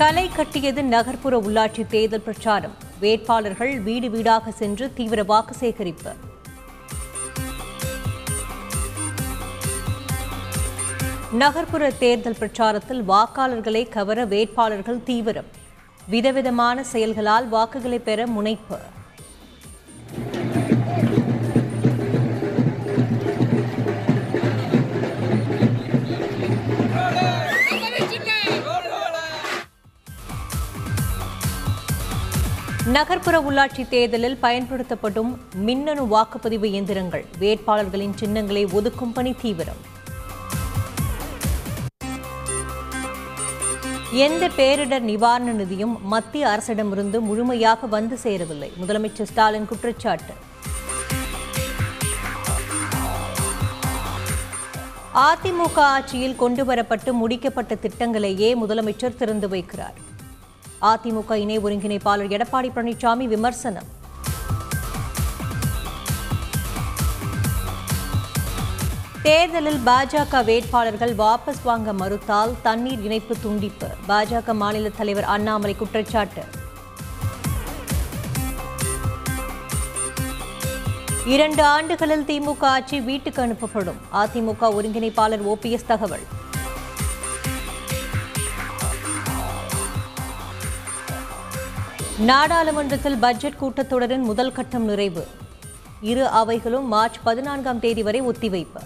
களை கட்டியது நகர்ப்புற உள்ளாட்சி தேர்தல் பிரச்சாரம். வேட்பாளர்கள் வீடு வீடாக சென்று தீவிர வாக்கு சேகரிப்பு. நகர்ப்புற தேர்தல் பிரச்சாரத்தில் வாக்காளர்களை கவர வேட்பாளர்கள் தீவிரம். விதவிதமான செயல்களால் வாக்குகளை பெற முனைப்பு. நகர்ப்புற உள்ளாட்சி தேர்தலில் பயன்படுத்தப்படும் மின்னணு வாக்குப்பதிவு இயந்திரங்கள். வேட்பாளர்களின் சின்னங்களை ஒதுக்கும் பணி தீவிரம். எந்த பேரிடர் நிவாரண நிதியும் மத்திய அரசிடமிருந்து முழுமையாக வந்து சேரவில்லை. முதலமைச்சர் ஸ்டாலின் குற்றச்சாட்டு. அதிமுக ஆட்சியில் கொண்டுவரப்பட்டு முடிக்கப்பட்ட திட்டங்களையே முதலமைச்சர் திறந்து வைக்கிறார். அதிமுக இணை ஒருங்கிணைப்பாளர் எடப்பாடி பழனிசாமி விமர்சனம். தேர்தலில் பாஜக வேட்பாளர்கள் வாபஸ் வாங்க மறுத்தால் தண்ணீர் இணைப்பு துண்டிப்பு. பாஜக மாநில தலைவர் அண்ணாமலை குற்றச்சாட்டு. இரண்டு ஆண்டுகளில் திமுக ஆட்சி வீட்டுக்கு அனுப்பப்படும். அதிமுக ஒருங்கிணைப்பாளர் ஓபிஎஸ் தகவல். நாடாளுமன்றத்தில் பட்ஜெட் கூட்டத்தொடரின் முதல் கட்டம் நிறைவு. இரு அவைகளும் மார்ச் பதினான்காம் தேதி வரை ஒத்திவைப்பு.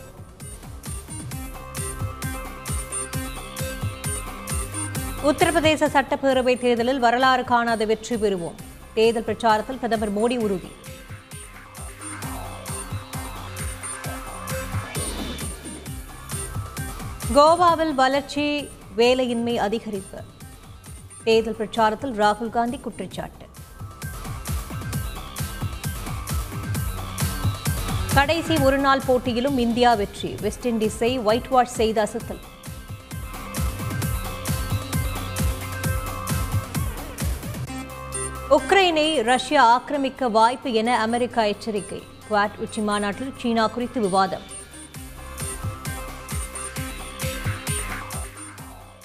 உத்தரப்பிரதேச சட்டப்பேரவை தேர்தலில் வரலாறு காணாத வெற்றி பெறுவோம். தேர்தல் பிரச்சாரத்தில் பிரதமர் மோடி உறுதி. கோவாவில் வளர்ச்சி வேலையின்மை அதிகரிப்பு. தேர்தல் பிரச்சாரத்தில் ராகுல் காந்தி குற்றச்சாட்டு. கடைசி ஒருநாள் போட்டியிலும் இந்தியா வெற்றி. வெஸ்ட் இண்டீஸை ஒயிட் வாஷ் செய்த அசத்தல். உக்ரைனை ரஷ்யா ஆக்கிரமிக்க வாய்ப்பு என அமெரிக்கா எச்சரிக்கை. குவாட் உச்சி மாநாட்டில் சீனா குறித்து விவாதம்.